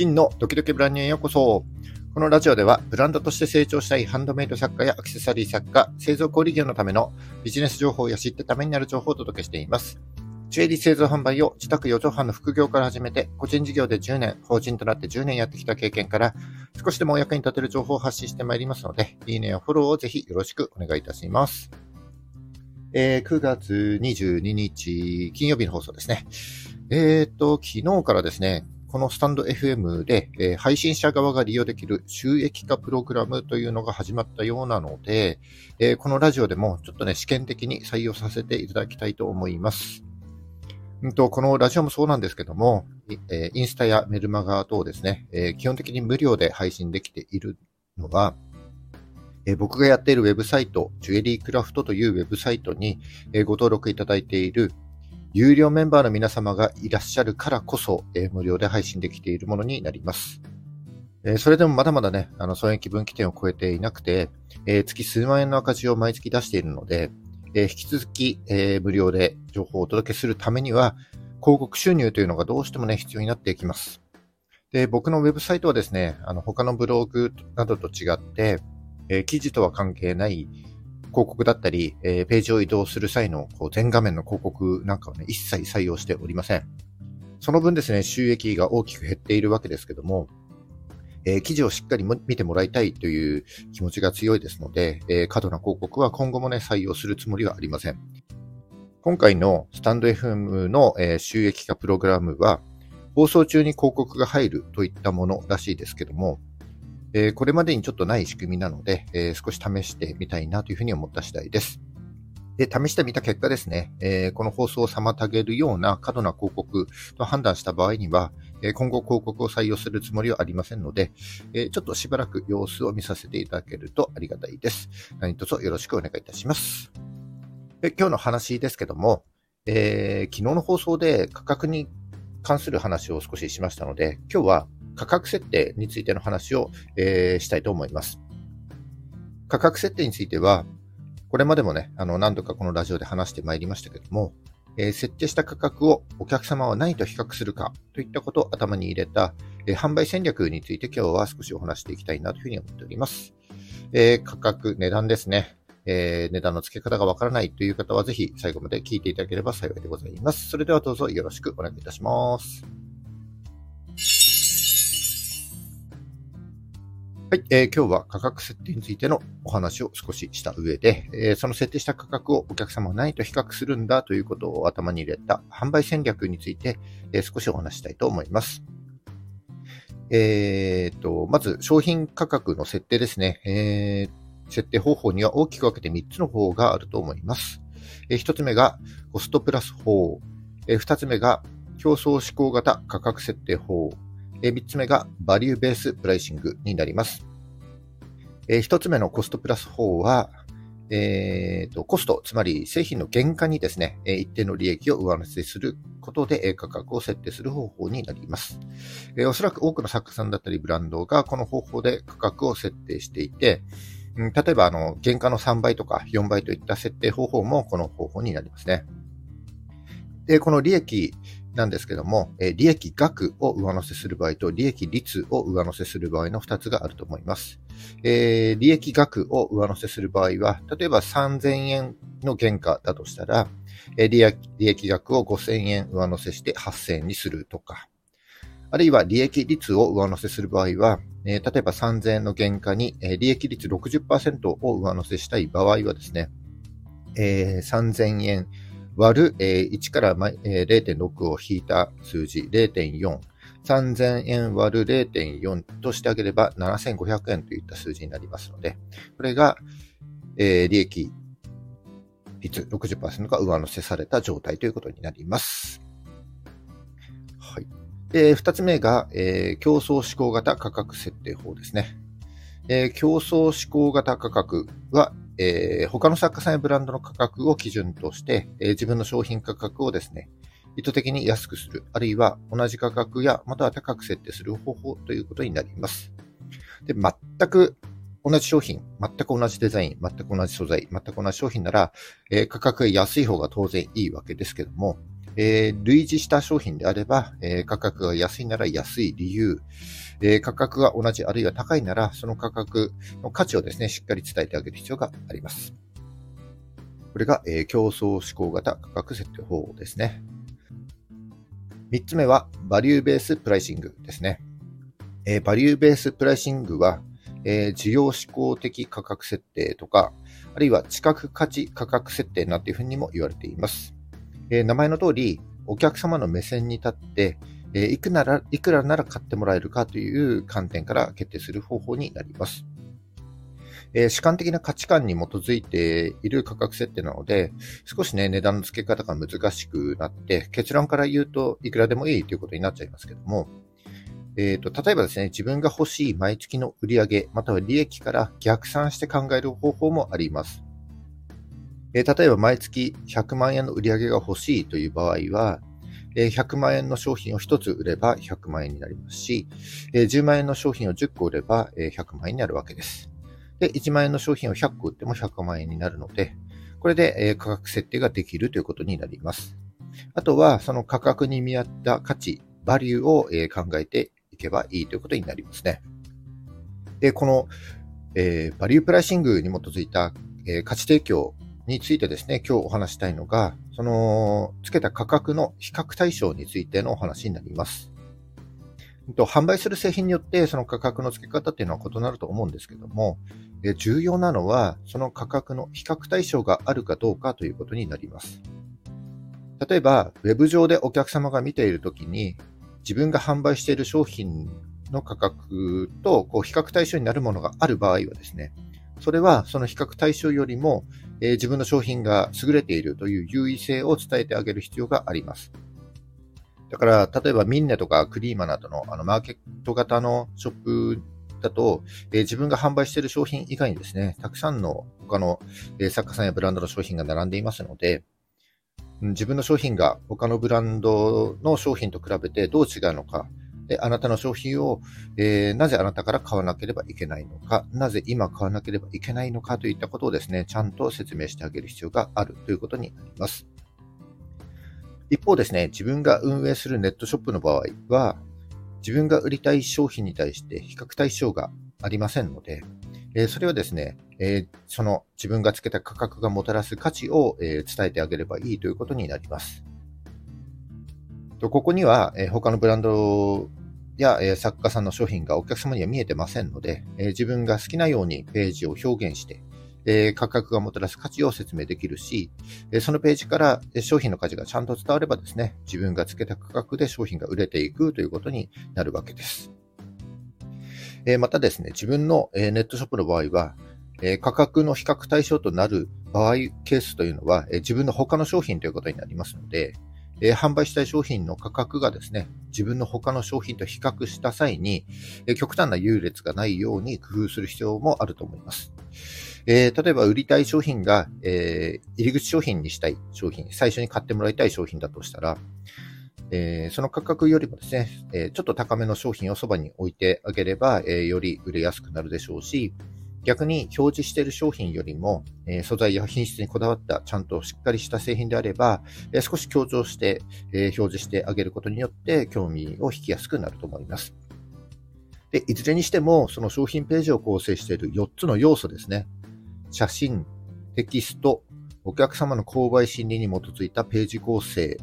真のドキドキブランニュへようこそ。このラジオでは、ブランドとして成長したいハンドメイド作家やアクセサリー作家、製造小売業のためのビジネス情報や知ってためになる情報をお届けしています。ジュエリー製造販売を自宅4畳半の副業から始めて、個人事業で10年、法人となって10年やってきた経験から、少しでもお役に立てる情報を発信してまいりますので、いいねやフォローをぜひよろしくお願いいたします。えー、9月22日、金曜日の放送ですね。えっ、ー、と、昨日からですね、このスタンド FM で、えー、配信者側が利用できる収益化プログラムというのが始まったようなので、えー、このラジオでもちょっとね、試験的に採用させていただきたいと思います。うんと、このラジオもそうなんですけども、えー、インスタやメルマガ等ですね、え基本的に無料で配信できているのは、え僕がやっているウェブサイト、ジュエリークラフトというウェブサイトに、えご登録いただいている有料メンバーの皆様がいらっしゃるからこそ、えー、無料で配信できているものになります。えー、それでもまだまだね、あの、損益分岐点を超えていなくて、えー、月数万円の赤字を毎月出しているので、え引き続き、え無料で情報をお届けするためには、広告収入というのがどうしてもね、必要になっていきます。で、僕のウェブサイトはですね、あの、他のブログなどと違って、え記事とは関係ない、広告だったり、えー、ページを移動する際のこう全画面の広告なんかはね、一切採用しておりません。その分ですね、収益が大きく減っているわけですけども、えー、記事をしっかり見てもらいたいという気持ちが強いですので、えー、過度な広告は今後もね、採用するつもりはありません。今回のスタンド FM の、えー、収益化プログラムは、放送中に広告が入るといったものらしいですけども、えー、これまでにちょっとない仕組みなので、えー、少し試してみたいなというふうに思った次第です。で、試してみた結果ですね、えー、この放送を妨げるような過度な広告と判断した場合には、え今後広告を採用するつもりはありませんので、えちょっとしばらく様子を見させていただけるとありがたいです。何卒よろしくお願いいたします。で今日の話ですけども、え昨日の放送で価格に関する話を少ししましたので、今日は価格設定についての話を、えー、したいと思います。価格設定については、これまでもね、あの、何度かこのラジオで話してまいりましたけども、えー、設定した価格をお客様は何と比較するかといったことを頭に入れた、えー、販売戦略について今日は少しお話していきたいなというふうに思っております。えー、価格、値段ですね。え、値段の付け方がわからないという方はぜひ最後まで聞いていただければ幸いでございます。それではどうぞよろしくお願いいたします。はい、えー、今日は価格設定についてのお話を少しした上で、えー、その設定した価格をお客様は何と比較するんだということを頭に入れた販売戦略について、えー、少しお話したいと思います。えー、と、まず商品価格の設定ですね。えー、設定方法には大きく分けて3つの方があると思います。えー、1つ目がコストプラス法。えー、2つ目が競争志向型価格設定法。え3つ目が value based pricing になります。え1つ目のコストプラス法は、えーと、コスト、つまり製品の原価にですね、一定の利益を上乗せすることで価格を設定する方法になります。えおそらく多くの作家さんだったりブランドがこの方法で価格を設定していて、例えばあの原価の3倍とか4倍といった設定方法もこの方法になりますね。で、この利益なんですけども、え利益額を上乗せする場合と利益率を上乗せする場合の2つがあると思います。えー、利益額を上乗せする場合は、例えば3000円の原価だとしたら、え利益額を5000円上乗せして8000円にするとか、あるいは利益率を上乗せする場合は、えー、例えば3000円の原価に、え、利益率60%を上乗せしたい場合はですね、えー、3000円割る、えー、1から、えー、0.6を引いた数字0.4、3000円割る0.4としてあげれば7500円といった数字になりますので、これが、えー、利益率60%が上乗せされた状態ということになります。はい。で、二つ目が、えー、競争志向型価格設定法ですね。えー、競争志向型価格は、えー、他の作家さんやブランドの価格を基準として、えー、自分の商品価格をですね、意図的に安くする、あるいは同じ価格やまたは高く設定する方法ということになります。で、全く同じ商品、全く同じデザイン、全く同じ素材、全く同じ商品なら、えー、価格が安い方が当然いいわけですけども、えー、類似した商品であれば、えー、価格が安いなら安い理由、えー、価格が同じあるいは高いなら、その価格の価値をですね、しっかり伝えてあげる必要があります。これが、え、競争志向型価格設定法ですね。三つ目は、 value based pricing ですね。え、 value based pricing は、えー、需要志向的価格設定とか、あるいは知覚価値価格設定なんていうふうにも言われています。えー、名前の通り、お客様の目線に立って、えー、いくなら、いくらなら買ってもらえるかという観点から決定する方法になります。えー、主観的な価値観に基づいている価格設定なので、少しね、値段の付け方が難しくなって、結論から言うといくらでもいいということになっちゃいますけども、えーと、例えばですね、自分が欲しい毎月の売り上げまたは利益から逆算して考える方法もあります。例えば毎月100万円の売り上げが欲しいという場合は、え、100万円の商品を1つ売れば100万円になりますし、え、10万円の商品を10個売れば、え100万円になるわけです。で、1万円の商品を100個売っても100万円になるので、これで、価格設定ができるということになります。あとは、その価格に見合った価値、バリューを、考えていけばいいということになりますね。で、この、え、バリュープライシングに基づいた、え、価値提供についてですね、今日お話したいのが、その、つけた価格の比較対象についてのお話になります。販売する製品によってその価格の付け方っていうのは異なると思うんですけども、重要なのはその価格の比較対象があるかどうかということになります。例えば、ウェブ上でお客様が見ているときに、自分が販売している商品の価格とこう比較対象になるものがある場合はですね、それはその比較対象よりも、えー、自分の商品が優れているという優位性を伝えてあげる必要があります。だから、例えばミンネとかクリーマなどのあのマーケット型のショップだと、えー、自分が販売している商品以外にですね、たくさんの他の、えー、作家さんやブランドの商品が並んでいますので、自分の商品が他のブランドの商品と比べてどう違うのか、であなたの商品を、えー、なぜあなたから買わなければいけないのか、なぜ今買わなければいけないのかといったことをですね、ちゃんと説明してあげる必要があるということになります。一方ですね、自分が運営するネットショップの場合は、自分が売りたい商品に対して比較対象がありませんので、えー、それはですね、えー、その自分がつけた価格がもたらす価値を、えー、伝えてあげればいいということになります。とここには、え他のブランドや、え作家さんの商品がお客様には見えてませんので、え自分が好きなようにページを表現して、え価格がもたらす価値を説明できるし、えそのページから商品の価値がちゃんと伝わればですね、自分がつけた価格で商品が売れていくということになるわけです。えまたですね、自分のネットショップの場合は、え価格の比較対象となる場合、ケースというのは、え自分の他の商品ということになりますので、え販売したい商品の価格がですね、自分の他の商品と比較した際に、え極端な優劣がないように工夫する必要もあると思います。えー、例えば売りたい商品が、えー、入り口商品にしたい商品、最初に買ってもらいたい商品だとしたら、えー、その価格よりもですね、えちょっと高めの商品をそばに置いてあげれば、えより売れやすくなるでしょうし、逆に表示している商品よりも、え、素材や品質にこだわったちゃんとしっかりした製品であれば、え、少し強調して、え、表示してあげることによって興味を引きやすくなると思います。で、いずれにしても、その商品ページを構成している4つの要素ですね。写真、テキスト、お客様の購買心理に基づいたページ構成、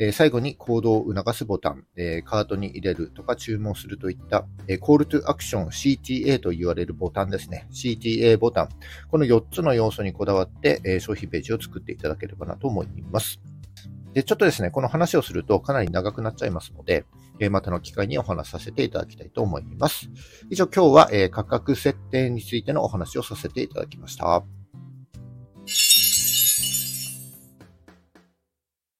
え最後に行動を促すボタン、えカートに入れるとか注文するといった、え Call to Action CTA と言われるボタンですね。CTA ボタン。この4つの要素にこだわって、え商品ページを作っていただければなと思います。で、ちょっとですね、この話をするとかなり長くなっちゃいますので、えまたの機会にお話しさせていただきたいと思います。以上、今日は、え価格設定についてのお話をさせていただきました。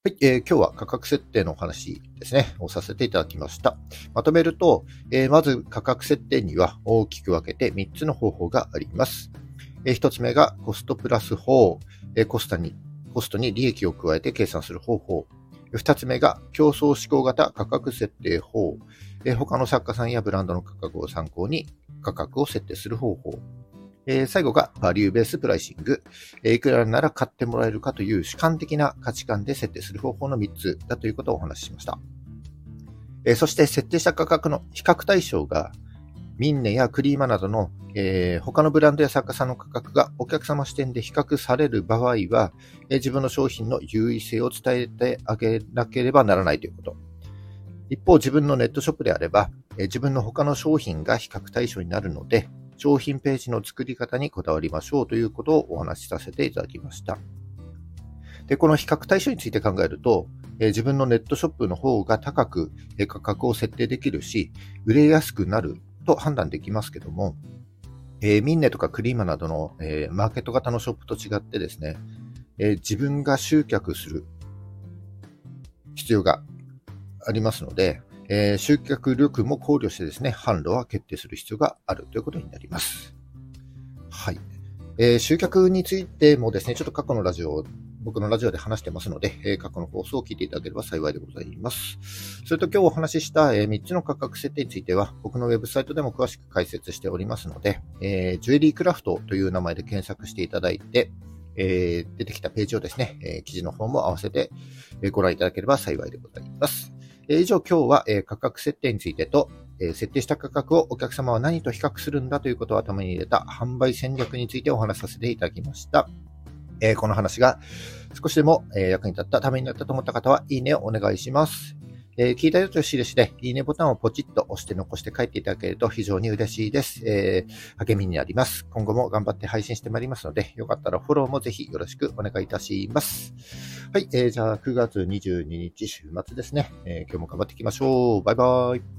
はい、えー、今日は価格設定のお話ですね、をさせていただきました。まとめると、えー、まず価格設定には大きく分けて3つの方法があります。えー、1つ目がコストプラス法、えー、コストに、コストに利益を加えて計算する方法。2つ目が競争志向型価格設定法、えー、他の作家さんやブランドの価格を参考に価格を設定する方法。えー、最後がバリューベースプライシング、えー、いくらなら買ってもらえるかという主観的な価値観で設定する方法の3つだということをお話ししました。えー、そして設定した価格の比較対象がミンネやクリーマなどの、えー、他のブランドや作家さんの価格がお客様視点で比較される場合は、えー、自分の商品の優位性を伝えてあげなければならないということ。一方、自分のネットショップであれば、えー、自分の他の商品が比較対象になるので、商品ページの作り方にこだわりましょうということをお話しさせていただきました。で、この比較対象について考えると、え自分のネットショップの方が高く、え価格を設定できるし、売れやすくなると判断できますけども、えー、ミンネとかクリーマなどの、えー、マーケット型のショップと違ってですね、えー、自分が集客する必要がありますので、えー集客力も考慮してですね、販路は決定する必要があるということになります。はい。えー集客についてもですね、ちょっと過去のラジオ僕のラジオで話してますので、え過去の放送を聞いていただければ幸いでございます。それと今日お話しした、え3つの価格設定については、僕のウェブサイトでも詳しく解説しておりますので、えジュエリークラフトという名前で検索していただいて、え出てきたページをですね、え記事の方も合わせてご覧いただければ幸いでございます。以上今日は、価格設定についてと、設定した価格をお客様は何と比較するんだということを頭に入れた販売戦略についてお話しさせていただきました。この話が少しでも、役に立った、ためになったと思った方は、いいねをお願いします。えー、聞いたよという印で、いいねボタンをポチッと押して残して帰っていただけると非常に嬉しいです。えー、励みになります。今後も頑張って配信してまいりますので、よかったらフォローもぜひよろしくお願いいたします。はい、えー、じゃあ9月22日週末ですね。えー、今日も頑張っていきましょう。バイバイ。